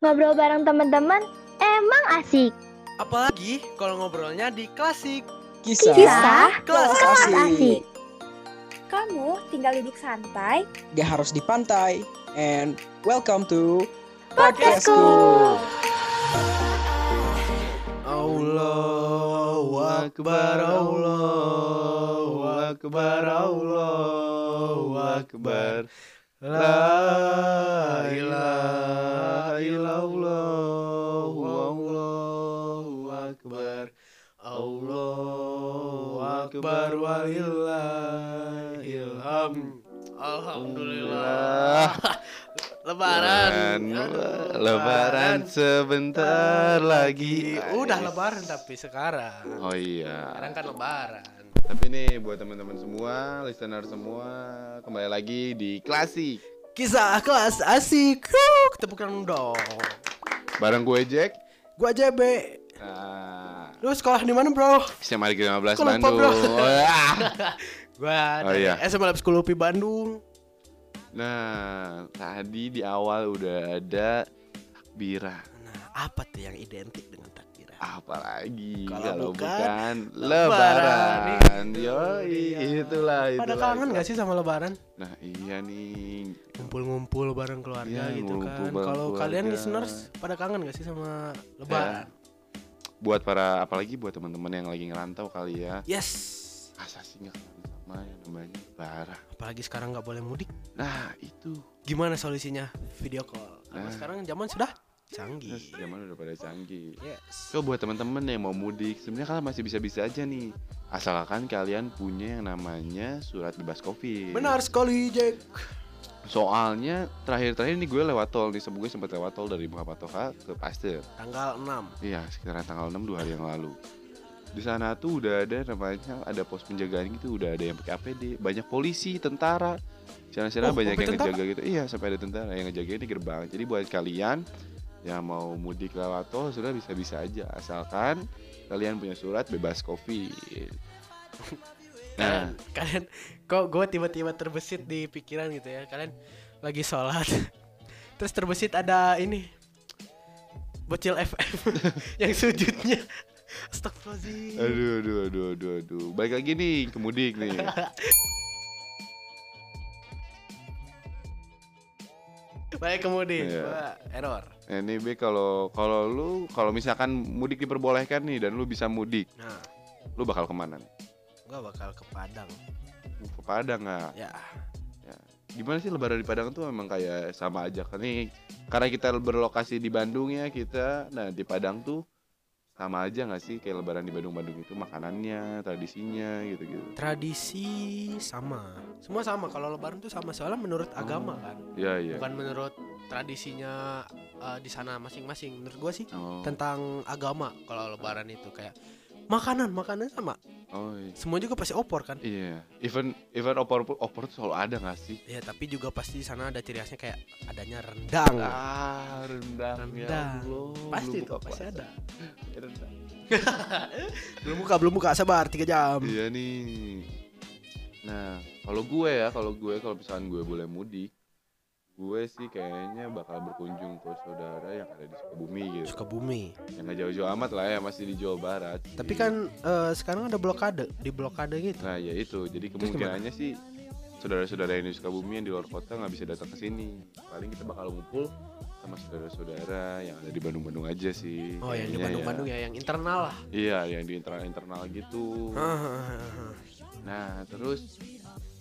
Ngobrol bareng teman-teman emang asik. Apalagi kalau ngobrolnya di klasik. Kisah, Kisah Kelas kelas asik. asik. Kamu tinggal duduk santai, Gak harus di pantai. And welcome to Podcastku. Allahu Akbar, Allahu Akbar, Allahu Akbar. La ilaha illallah, Allahu Akbar. Allahu Akbar walillahil hamd. Alhamdulillah. Lebaran. Aduh, lebaran sebentar lagi. Udah lebaran tapi sekarang. Oh iya. Sekarang kan lebaran. Tapi nih buat teman-teman semua, listener semua, kembali lagi di Klasik. Kisah kelas asik. Huh, Tepuk tangan dong. Bareng gue Jack. Gua JB. Nah, Lu sekolah di mana, Bro? SMA Negeri 15 Kok lupa, Bandung. bro? Oh, ya. Gua Oh, iya. SMA Lab School UPI Bandung. Nah, tadi di awal udah ada takbiran. Nah, apa tuh yang identik? Apalagi Kalau kalau bukan bukan, lebaran. lebaran. Yoi, Iya. itulah itulah. Pada kangen itulah. gak sih sama lebaran? Nah, iya nih. Ngumpul-ngumpul bareng keluarga Iya, gitu kan. Kalau kalian listeners pada kangen gak sih sama lebaran? Buat para apalagi buat teman-teman yang lagi ngerantau kali ya. Yes. Masa sih nggak kangen sama yang namanya lebaran. Apalagi sekarang nggak boleh mudik. Nah, itu. Gimana solusinya? Video call. Karena Nah. sekarang zaman sudah canggih. Zaman udah pada canggih. Yes. So buat teman-teman yang mau mudik, sebenarnya kalian masih bisa-bisa aja nih. Asalkan kalian punya yang namanya surat bebas Covid. Benar sekali, Jack. Soalnya terakhir-terakhir ini gue lewat tol nih, gue sempat lewat tol dari Muhammad Toha ke Pasteur. Tanggal 6. Iya, sekitaran tanggal 6 dua hari yang lalu. Di sana tuh udah ada namanya ada pos penjagaan gitu, udah ada yang pakai APD, banyak polisi, tentara. Sana-sana Oh, banyak yang tentara? ngejaga gitu. Iya, sampai ada tentara yang ngejaga di gerbang. Jadi buat kalian yang mau mudik lewat tol sudah bisa-bisa aja asalkan kalian punya surat bebas Covid. Nah, kalian kok gue tiba-tiba terbesit di pikiran gitu ya kalian lagi sholat terus terbesit ada ini bocil FM yang sujudnya Astagfirullahaladzim aduh aduh aduh aduh aduh. Baik lagi nih ke mudik nih. baik kemudian Iya. gua error ini Be kalau kalau lu kalau misalkan mudik diperbolehkan nih dan lu bisa mudik, nah. lu bakal ke mana nih? gue bakal ke Padang. Ke Padang nggak? ya. Gimana sih Lebaran di Padang tuh emang kayak sama aja? Kan nih? Karena kita berlokasi di Bandung ya kita, nah di Padang tuh sama aja nggak sih kayak Lebaran di Bandung-Bandung itu? Makanannya, tradisinya gitu-gitu. tradisi sama. Semua sama. Kalau lebaran tuh sama. Soalnya menurut agama kan. Iya iya. bukan menurut tradisinya eh, di sana masing-masing menurut gue sih Oh, tentang agama kalau lebaran itu kayak makanan makanan sama oh iya. semua juga pasti opor kan Iya, even even opor opor tuh selalu ada nggak sih? ya tapi juga pasti di sana ada ciri khasnya kayak adanya rendang Ah, rendang, ya Rendang. Allah, pasti buka pasti ada Rendang. belum buka belum buka sabar tiga jam Iya nih. Nah, kalau gue ya, kalau gue kalau misalkan gue boleh mudik, gue sih kayaknya bakal berkunjung ke saudara yang ada di Sukabumi gitu. suka bumi Yang gak jauh-jauh amat lah ya, masih di Jawa Barat. tapi kan eh, sekarang ada blokade di blokade gitu Nah, ya itu. Jadi kemungkinannya sih saudara-saudara yang di Sukabumi yang di luar kota nggak bisa datang ke sini. Paling kita bakal ngumpul sama saudara-saudara yang ada di Bandung-Bandung aja sih. oh yang di kayaknya Bandung Bandung ya yang internal lah Iya, yang di internal-internal gitu. Nah, terus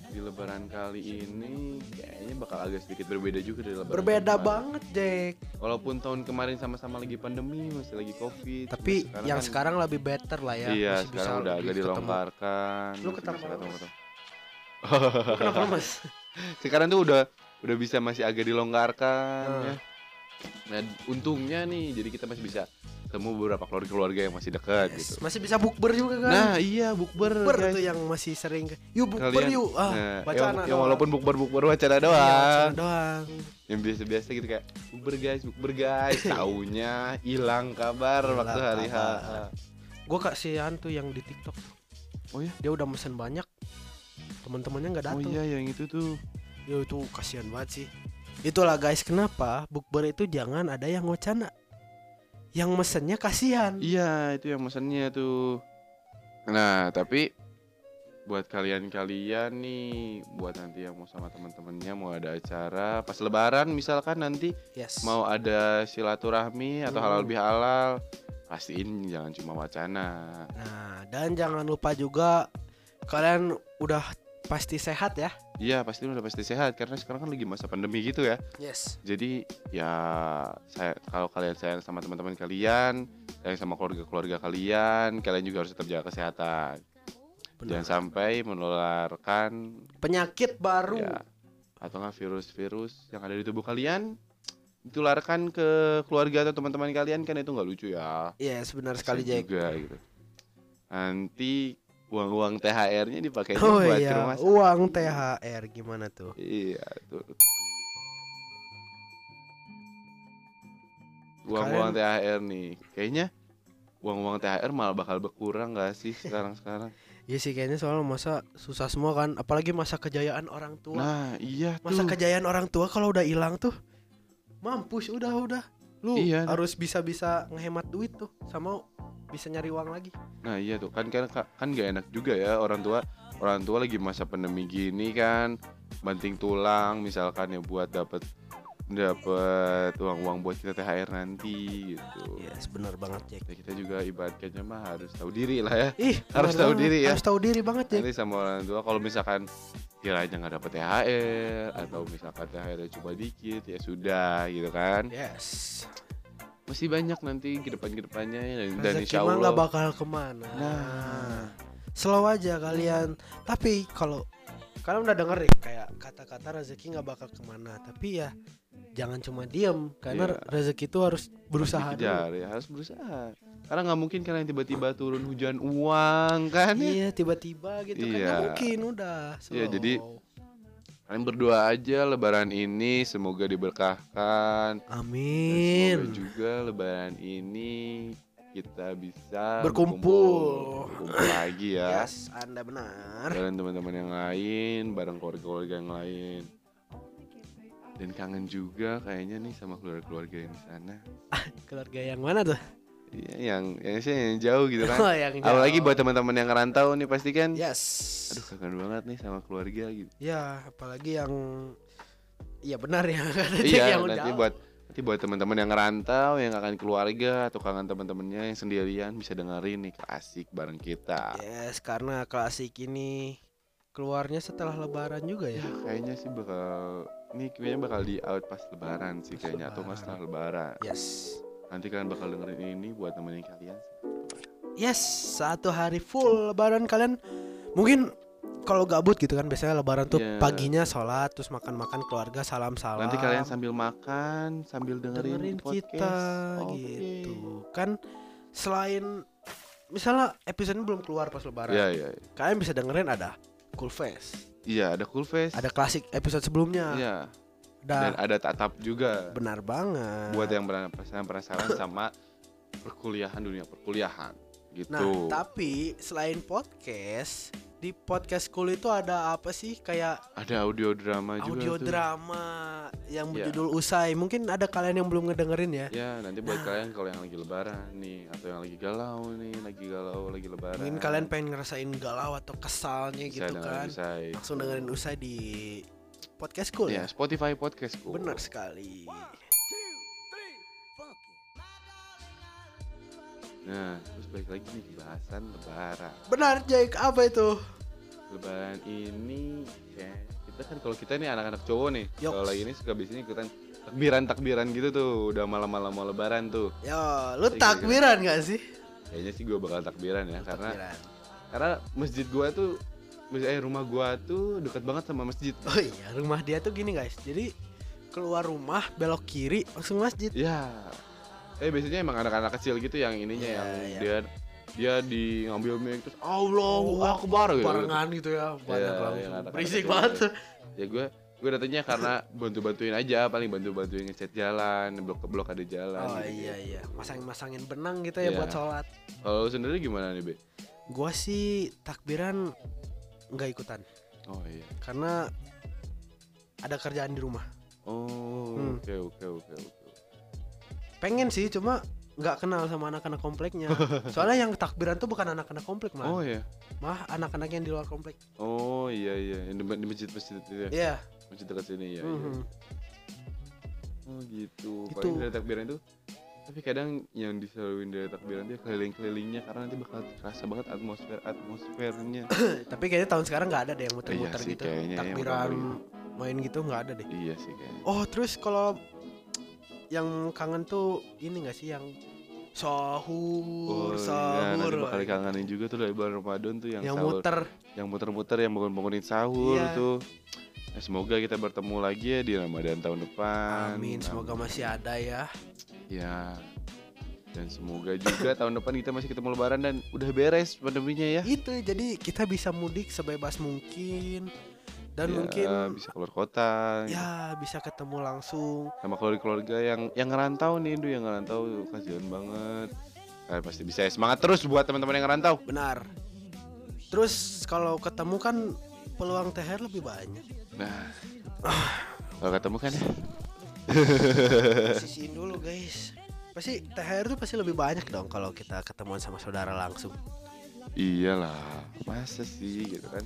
di lebaran kali ini kayaknya bakal agak sedikit berbeda juga dari lebaran berbeda banget Jack Walaupun tahun kemarin sama-sama lagi pandemi, masih lagi Covid. tapi cuma yang kan- sekarang lebih better lah ya Iya, masih sekarang udah lebih agak ketemu. dilonggarkan. Lu bisa ketemu-ketemu. kenapa mas sekarang tuh udah udah bisa masih agak dilonggarkan Hmm. ya. Nah, untungnya nih jadi kita masih bisa ketemu beberapa keluarga-keluarga yang masih dekat Yes, gitu. masih bisa bukber juga kan Nah, iya bukber. bukber guys. tuh yang masih sering yuk bukber yuk ah Nah, wacana yang, walaupun bukber-bukber wacana Iya, doang. wacana doang yang biasa-biasa gitu kayak bukber guys, bukber guys. Taunya hilang kabar Hilang waktu hari H. gue kasihan tuh yang di TikTok Oh ya? dia udah mesen banyak teman-temannya nggak Oh datang iya yang itu tuh. ya itu kasihan banget sih Itulah guys kenapa bukber itu jangan ada yang wacana. Yang mesennya kasihan. Iya, itu yang mesennya tuh. Nah, tapi buat kalian-kalian nih, buat nanti yang mau sama teman-temannya mau ada acara pas lebaran misalkan nanti Yes. mau ada silaturahmi atau Hmm. halal bihalal, pastiin jangan cuma wacana. Nah, dan jangan lupa juga kalian udah pasti sehat ya. Iya, pasti udah pasti sehat karena sekarang kan lagi masa pandemi gitu ya. Yes. Jadi ya saya kalau kalian sayang sama teman-teman kalian, sayang sama keluarga-keluarga kalian, kalian juga harus tetap jaga kesehatan. Jangan sampai menularkan Penyakit baru. ya atau nggak virus-virus yang ada di tubuh kalian ditularkan ke keluarga atau teman-teman kalian kan itu nggak lucu ya. Yes, benar sekali Jack. juga gitu. Nanti uang-uang THR-nya dipakai Oh buat iya, rumah sakit. uang THR gimana tuh? Iya tuh. Uang-uang THR nih, kayaknya uang-uang THR malah bakal berkurang gak sih sekarang-sekarang? Iya sih kayaknya soalnya masa susah semua kan, apalagi masa kejayaan orang tua. Nah iya masa tuh. kejayaan orang tua kalau udah hilang tuh mampus udah udah. Lu Iya. harus bisa-bisa ngehemat duit tuh sama bisa nyari uang lagi. Nah iya tuh kan kan kan gak enak juga ya orang tua orang tua lagi masa pandemi gini kan banting tulang misalkan ya buat dapat dapat uang-uang buat kita THR nanti gitu. Yes, benar banget Jack. Ya, kita juga ibaratnya mah harus tahu diri lah ya. Ih, Harus tahu banget. diri ya. Harus tahu diri banget Jack. Nanti sama orang tua kalau misalkan kiranya nggak dapet THR atau misalkan THR cuma dikit ya sudah gitu kan. Yes. Masih banyak nanti ke depan ke depannya dan, dan Rezeki insya mah nggak Allah. bakal ke mana. Nah. slow aja kalian. Tapi kalau kalian udah denger nih kayak kata-kata rezeki nggak bakal ke mana. Tapi ya jangan cuma diem karena Iya. rezeki itu harus berusaha. Dikejar, ya harus berusaha. Karena nggak mungkin kalian tiba-tiba turun hujan uang kan ya. Iya tiba-tiba gitu kan Iya. nggak mungkin udah. Iya, slow. jadi Kalian berdoa aja lebaran ini semoga diberkahkan. Dan amin. Semoga juga lebaran ini kita bisa Berkumpul. berkumpul lagi ya. Yes, anda benar. Bareng teman-teman yang lain, bareng keluarga-keluarga yang lain. Dan kangen juga kayaknya nih sama keluarga-keluarga yang di sana. Keluarga yang mana tuh? Yang yang sih yang jauh gitu kan. Oh, yang Apalagi jauh. buat teman-teman yang ngerantau nih pasti kan. Yes. Aduh kangen banget nih sama keluarga gitu. Ya, apalagi yang Iya benar ya kata iya, yang nanti jauh. buat nanti buat teman-teman yang ngerantau, yang akan keluarga atau kangen teman-temannya yang sendirian bisa dengerin nih asik bareng kita. Yes, karena klasik ini keluarnya setelah lebaran juga ya. Ya kayaknya sih bakal ini kayaknya bakal di out pas lebaran sih Pas kayaknya atau nggak lebaran. setelah lebaran. Yes. Nanti kalian bakal dengerin ini buat nemenin kalian. Yes, satu hari full lebaran kalian mungkin kalau gabut gitu kan biasanya lebaran tuh Iya. paginya sholat terus makan-makan keluarga salam-salam. Nanti kalian sambil makan, sambil dengerin, dengerin podcast. kita Oke. gitu. Kan selain misalnya episode belum keluar pas lebaran, Iya, iya. iya. kalian bisa dengerin ada Cool Fest, Iya, ada cool face. ada klasik episode sebelumnya, Iya. Dan ada tatap juga. benar banget. buat yang penasaran sama perkuliahan dunia perkuliahan gitu. Nah, tapi selain podcast, di podcast cool itu ada apa sih kayak ada audio drama juga audio tuh. drama yang Iya. berjudul Usai. Mungkin ada kalian yang belum ngedengerin ya. Ya, nanti buat Nah. kalian kalau yang lagi lebaran nih atau yang lagi galau nih, lagi galau, lagi lebaran. Mungkin kalian pengen ngerasain galau atau kesalnya bisa gitu kan. Usai. Langsung dengerin Usai di podcast cool Ya, ya. Spotify podcastku. Benar sekali. Nah, terus balik lagi nih bahasan lebaran. Benar Jake, apa itu? Lebaran ini ya kita kan kalau kita nih anak-anak cowok nih, kalau lagi ini suka biasanya ikutan takbiran-takbiran gitu tuh, udah malam-malam mau lebaran tuh. Ya, lu Iya, takbiran gak sih? Kayaknya sih gue bakal takbiran ya karena Takbiran. karena masjid gua tuh eh rumah gua tuh dekat banget sama masjid Oh iya, rumah dia tuh gini guys. Jadi keluar rumah belok kiri langsung masjid. ya eh biasanya emang anak-anak kecil gitu yang ininya Iya, yang iya. dia dia di ngambil mic terus Allahu Akbar gitu Barengan gitu ya, banyak Iya, langsung. yang anak-anak Berisik banget. gitu. ya gue gue datangnya karena bantu bantuin aja paling bantu bantuin ngecat jalan blok ke blok ada jalan Oh gitu. iya iya, masang-masangin benang gitu ya Iya. buat sholat. kalau sendiri gimana nih be Gua sih takbiran nggak ikutan oh iya karena ada kerjaan di rumah. Oh, Hmm. oke oke oke oke. Pengen sih cuma nggak kenal sama anak-anak kompleknya. Soalnya yang takbiran tuh bukan anak-anak komplek mah, Oh ya. mah anak-anak yang di luar komplek. Oh iya iya, yang di, di masjid-masjid itu ya. Iya. Masjid dekat sini ya. iya. mhm. Oh gitu. Itu. Paling dari takbiran itu tapi kadang yang diseluruhin dari takbiran dia keliling-kelilingnya karena nanti bakal terasa banget atmosfer atmosfernya. Tapi kayaknya tahun sekarang nggak ada deh yang muter-muter Iya sih, gitu. kayaknya ya, Takbiran muter-muter main gitu nggak ada deh. iya sih kayaknya. Oh terus kalau yang kangen tuh ini gak sih yang sahur, Oh, iya, sahur, nanti bakal wah. dikangenin juga tuh dari bulan Ramadan tuh yang, yang sahur, muter. yang muter-muter yang bangun-bangunin sahur Iya. tuh. Ya, semoga kita bertemu lagi ya di Ramadan tahun depan. Amin, semoga masih ada ya. Ya. Dan semoga juga tahun depan kita masih ketemu lebaran dan udah beres pandeminya ya. Itu jadi kita bisa mudik sebebas mungkin dan Ya, mungkin bisa keluar kota ya bisa ketemu langsung. sama keluarga-keluarga yang yang ngerantau nih, Duh, yang ngerantau kasihan banget. Kalian pasti bisa ya. semangat terus buat teman-teman yang ngerantau. Benar. Terus kalau ketemu kan peluang THR lebih banyak. Nah, kalau ketemu kan ya. Sisiin dulu guys. Pasti THR tuh pasti lebih banyak dong kalau kita ketemuan sama saudara langsung. Iyalah, masa sih gitu kan.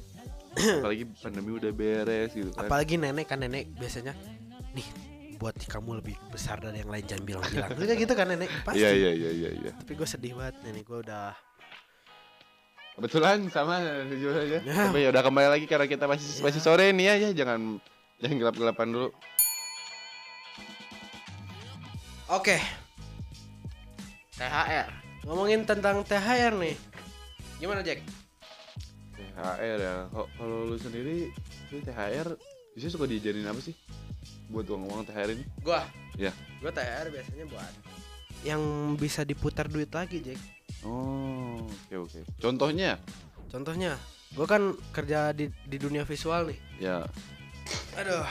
Apalagi pandemi udah beres gitu kan. Apalagi nenek kan nenek biasanya nih buat kamu lebih besar dari yang lain jangan bilang-bilang. Kayak gitu kan nenek pasti. Iya iya iya iya iya. Tapi gue sedih banget nenek gue udah Kebetulan sama jujur aja. Ya. Tapi ya udah kembali lagi karena kita masih Ya. masih sore nih ya, ya jangan jangan gelap-gelapan dulu. Oke. THR. Ngomongin tentang THR nih. Gimana Jack? THR ya. Kok kalau lu sendiri itu THR biasanya suka dijadiin apa sih? Buat uang-uang THR ini? Gua. Ya. Gua THR biasanya buat yang bisa diputar duit lagi, Jack. Oh, oke oke. Contohnya? Contohnya, gua kan kerja di di dunia visual nih. Ya. Aduh,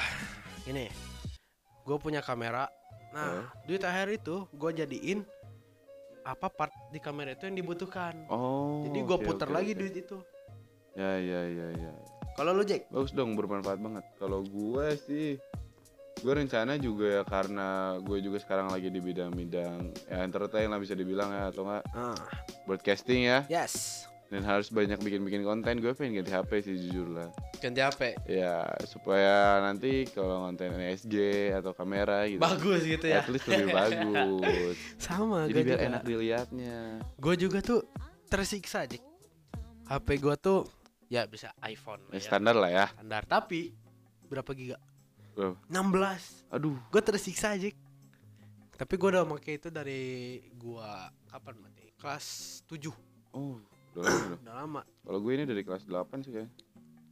ini. Gue punya kamera. Nah, Eh. duit THR itu gue jadiin apa part di kamera itu yang dibutuhkan. Oh. Jadi gue oke, putar oke, lagi oke. duit itu. Ya ya ya ya. Kalau lu Jack? Bagus dong, bermanfaat banget. Kalau gue sih gue rencana juga ya karena gue juga sekarang lagi di bidang-bidang ya entertain lah bisa dibilang ya atau enggak Ah, broadcasting ya yes. Dan harus banyak bikin-bikin konten gue pengen ganti HP sih jujur lah Ganti HP. ya supaya nanti kalau konten SG atau kamera gitu Bagus gitu ya. at least lebih bagus Sama jadi biar juga. enak dilihatnya Gue juga tuh tersiksa Jack. HP gue tuh ya bisa iPhone ya, ya. standar lah ya Standar. Tapi berapa giga? Berapa? 16. aduh Gue tersiksa Jack. Tapi gue udah pakai itu dari gua kapan mati? Kelas 7. oh udah lama dong. Udah lama. kalau gue ini dari kelas 8 sih kayak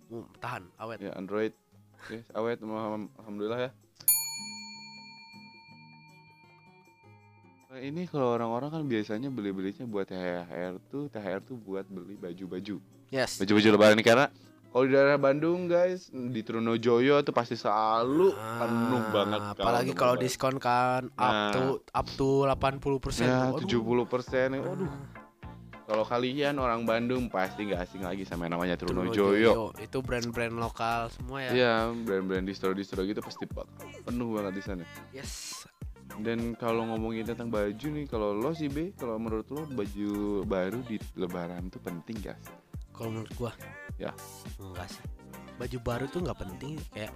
Hmm, tahan, awet. ya Android ya awet alham- alhamdulillah ya Nah, ini kalau orang-orang kan biasanya beli-belinya buat THR tuh THR tuh buat beli baju-baju Yes. baju-baju lebaran ini karena kalau di daerah Bandung guys di Trunojoyo tuh pasti selalu penuh Ah, banget Apalagi kalau diskon kan up Nah. to up to 80%. ya Waduh. 70 persen Ah, waduh kalau kalian orang Bandung pasti nggak asing lagi sama yang namanya Trunojoyo Trunojoyo. Itu brand-brand lokal semua ya. Iya, brand-brand distro-distro gitu pasti penuh banget di sana. Yes. Dan kalau ngomongin tentang baju nih, kalau lo sih B, kalau menurut lo baju baru di Lebaran tuh penting gak sih? Kalau menurut gua Ya. enggak sih. Baju baru tuh nggak penting kayak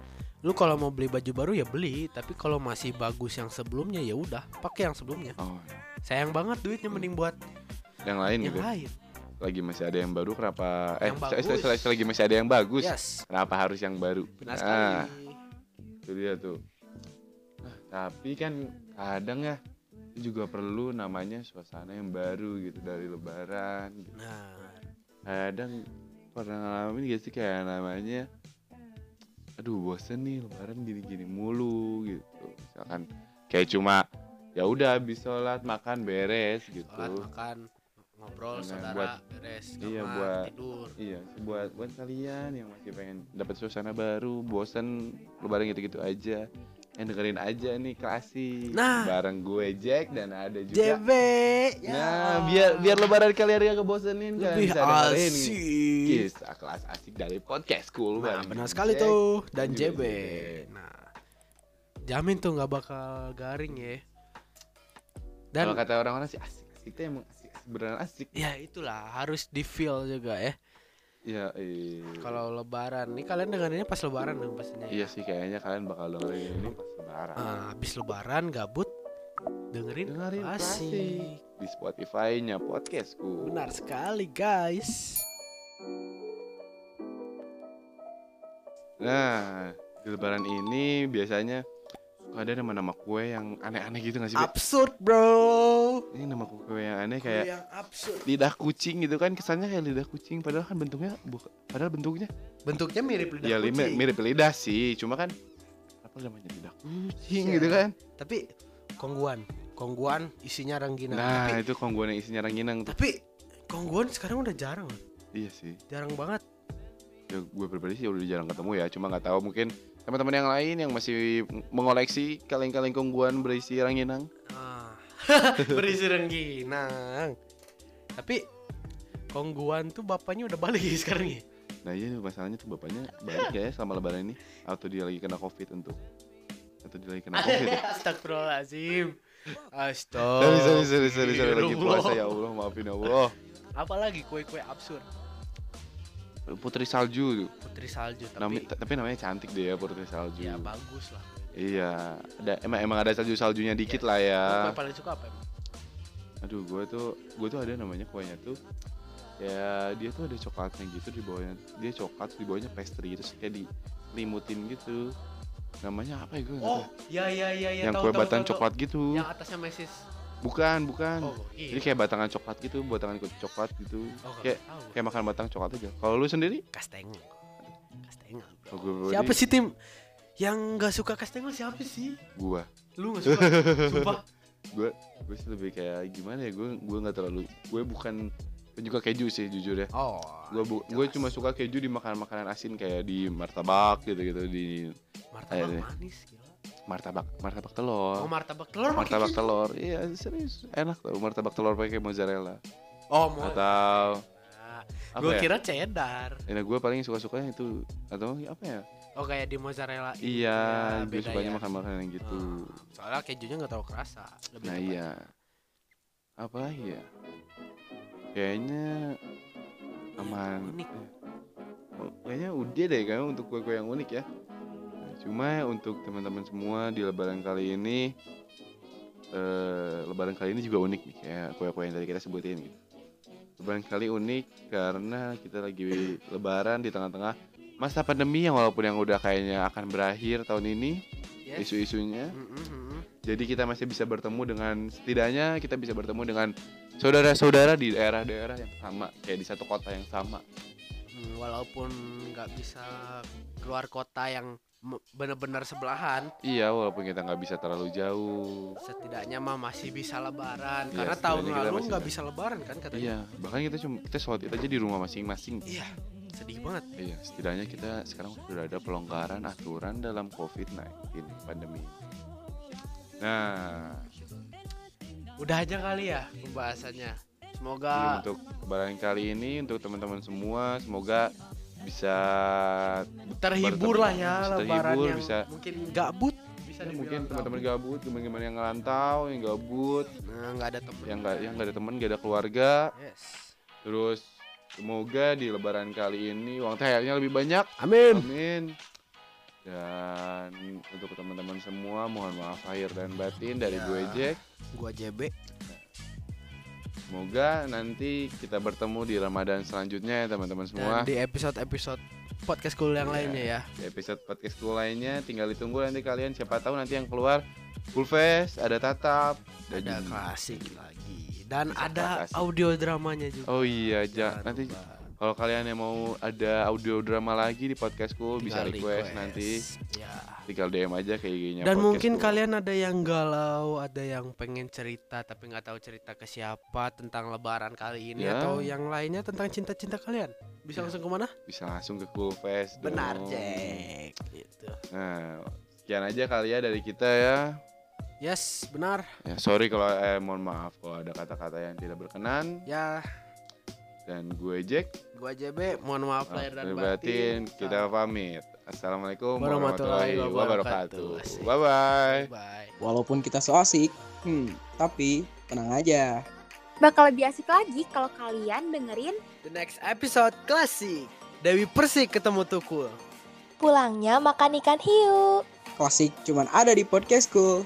lu kalau mau beli baju baru ya beli, tapi kalau masih bagus yang sebelumnya ya udah, pakai yang sebelumnya. Oh, Sayang banget duitnya mending buat yang lain yang gitu. lain. Lagi masih ada yang baru, kenapa? Eh, Yang se- bagus. selagi masih ada yang bagus, Yes. kenapa harus yang baru? Benar Nah, sekali. itu dia tuh. Nah, tapi kan kadang ya juga perlu namanya suasana yang baru gitu dari Lebaran. Gitu. Nah, kadang pernah ngalamin gak sih kayak namanya aduh bosen nih lebaran gini-gini mulu gitu misalkan kayak cuma ya udah habis sholat makan beres gitu sholat makan ngobrol Nah, saudara buat- beres iya, kamar, buat- tidur. iya buat buat kalian yang masih pengen dapat suasana baru bosen lebaran gitu-gitu aja. Yang dengerin aja nih klasik Nah. bareng gue Jack dan ada juga JB ya. nah biar biar lebaran kalian gak kebosenin kalian lebih bisa dengerin. asik. Kisah kelas asik dari podcast cool nah benar sekali Jack tuh. Dan JB JB. nah jamin tuh nggak bakal garing ya. Kalau Dan kata orang-orang sih asik, asik. Itu emang beneran asik. ya itulah harus di feel juga ya. Iya, eh. Kalau lebaran nih kalian dengerinnya pas lebaran dong pastinya. Iya ya. sih kayaknya kalian bakal dengerin ini pas lebaran. Ah, habis lebaran gabut dengerin, Dengerin. Klasik. Di Spotify-nya podcastku. Benar sekali guys. Nah, di lebaran ini biasanya ada nama-nama kue yang aneh-aneh gitu gak sih? Absurd bro. Ini nama kue yang aneh Kue kayak yang absurd. lidah kucing gitu kan kesannya kayak lidah kucing padahal kan bentuknya bukan padahal bentuknya Bentuknya mirip lidah ya kucing. mirip lidah sih cuma kan apa namanya lidah kucing Iya. gitu kan Tapi kongguan, kongguan isinya rengginang. nah tapi, itu kongguan yang isinya ranginang tuh tapi kongguan sekarang udah jarang, iya sih jarang banget. ya gue pribadi sih udah jarang ketemu ya cuma nggak tahu mungkin teman-teman yang lain yang masih mengoleksi kaleng-kaleng kongguan berisi ranginang Ah, berisi rengginang. Tapi kongguan tuh bapaknya udah balik sekarang ya. nah iya masalahnya tuh bapaknya balik ya selama lebaran ini atau dia lagi kena covid untuk atau dia lagi kena covid ya? Astagfirullahaladzim. Sorry, Astagfirullah. sorry, sorry, sorry, sorry, lagi puasa ya Allah, maafin ya Allah. Apalagi kue-kue absurd. Putri salju. Putri salju tapi Nami- tapi namanya cantik deh ya Putri salju. ya bagus lah. Iya, ada emang emang ada salju saljunya dikit lah ya. Kue paling suka apa emang? Aduh, gue tuh gue tuh ada namanya kuenya tuh ya dia tuh ada coklatnya gitu di bawahnya. Dia coklat di bawahnya pastry terus kayak dilimutin gitu. Namanya apa ya gue Oh, tahu. ya ya ya ya. Yang tahu, kue tahu, batang tahu, tahu. coklat gitu. Yang atasnya mesis. Bukan, bukan. Oh, iya. Jadi kayak batangan coklat gitu, batangan kue coklat gitu. Oh, kayak tahu. kayak makan batang coklat aja. Kalau lu sendiri? kastengel. Kastengel. pribadi, Siapa sih tim yang nggak suka kastengel siapa sih? Gua. Lu nggak suka? Sumpah. gue gue sih lebih kayak gimana ya gue gue nggak terlalu gue bukan penyuka keju sih jujur ya Oh. gue bu, gue cuma suka keju di makanan makanan asin kayak di martabak gitu gitu di martabak Ayo deh. manis gila. martabak martabak Oh, telur martabak telur martabak keju. telur iya serius enak tau martabak telur pakai mozzarella Oh, mau. atau apa Gue ya kira cheddar. Nah, gue paling suka sukanya itu atau apa ya Oh, kayak di mozzarella. iya Ya, gue sukanya ya. makan makanan yang gitu Oh, soalnya kejunya nggak terlalu kerasa. Lebih nah tepat. iya apa lagi ya kayaknya aman unik. Oh, kayaknya udah deh kan untuk kue-kue yang unik ya. Nah, cuma untuk teman-teman semua di lebaran kali ini eh lebaran kali ini juga unik nih kayak kue-kue yang tadi kita sebutin gitu. Lebaran kali unik karena kita lagi lebaran di tengah-tengah masa pandemi yang walaupun yang udah kayaknya akan berakhir tahun ini Yes. isu-isunya. Mm, mm, mm. Jadi kita masih bisa bertemu dengan setidaknya kita bisa bertemu dengan saudara-saudara di daerah-daerah yang sama kayak di satu kota yang sama. Hmm, walaupun nggak bisa keluar kota yang benar-benar sebelahan, Iya, walaupun kita nggak bisa terlalu jauh. setidaknya mah masih bisa lebaran. Iya, Karena tahun lalu nggak bisa. lebaran kan katanya. Iya, bahkan kita cuma kita sholat aja di rumah masing-masing. Iya, sedih banget. Iya, setidaknya kita sekarang sudah ada pelonggaran aturan dalam COVID-19 pandemi. Nah, Udah aja kali ya pembahasannya. Semoga untuk lebaran kali ini untuk teman-teman semua semoga bisa terhibur lah ya Bisa lebaran terhibur, yang bisa- mungkin gabut bisa ya, mungkin teman-teman gabut, teman-teman yang ngerantau, yang gabut, nah nggak ada temen yang nggak yang nggak ada teman, nggak ada keluarga. yes Terus semoga di lebaran kali ini uang THR-nya lebih banyak. amin Amin. Dan untuk teman-teman semua mohon maaf lahir dan batin dari Ya. gue Jack. gua JB Semoga nanti kita bertemu di Ramadan selanjutnya ya teman-teman semua. dan di episode episode podcast cool yang Iya. lainnya ya Di episode podcast cool lainnya tinggal ditunggu nanti kalian siapa tahu nanti yang keluar Full Fest, ada Tatap, ada klasik lagi dan Bisa ada klasik. audio dramanya juga Oh iya, ja, Jangan nanti kalau kalian yang mau ada audio drama lagi di podcast cool bisa Tinggal request, nanti ya tinggal DM aja ke IG-nya dan mungkin kalian ada yang galau ada yang pengen cerita tapi nggak tahu cerita ke siapa tentang lebaran kali ini Ya. atau yang lainnya tentang cinta-cinta kalian bisa Ya. langsung ke mana bisa langsung ke Cool Fest. benar. Jack gitu Nah, sekian aja kali ya dari kita ya. Yes benar Ya, sorry kalau eh mohon maaf kalau ada kata-kata yang tidak berkenan ya dan gue Jack gua JB mohon maaf lahir dan Lahir batin kita pamit. Assalamualaikum Warahmatullahi warahmatullahi wabarakatuh. wabarakatuh. Asik. Bye bye. Bye. Walaupun kita so asik, hmm, tapi tenang aja. Bakal lebih asik lagi kalau kalian dengerin The next episode klasik. Dewi Persik ketemu Tukul. Pulangnya makan ikan hiu. Klasik cuman ada di podcastku.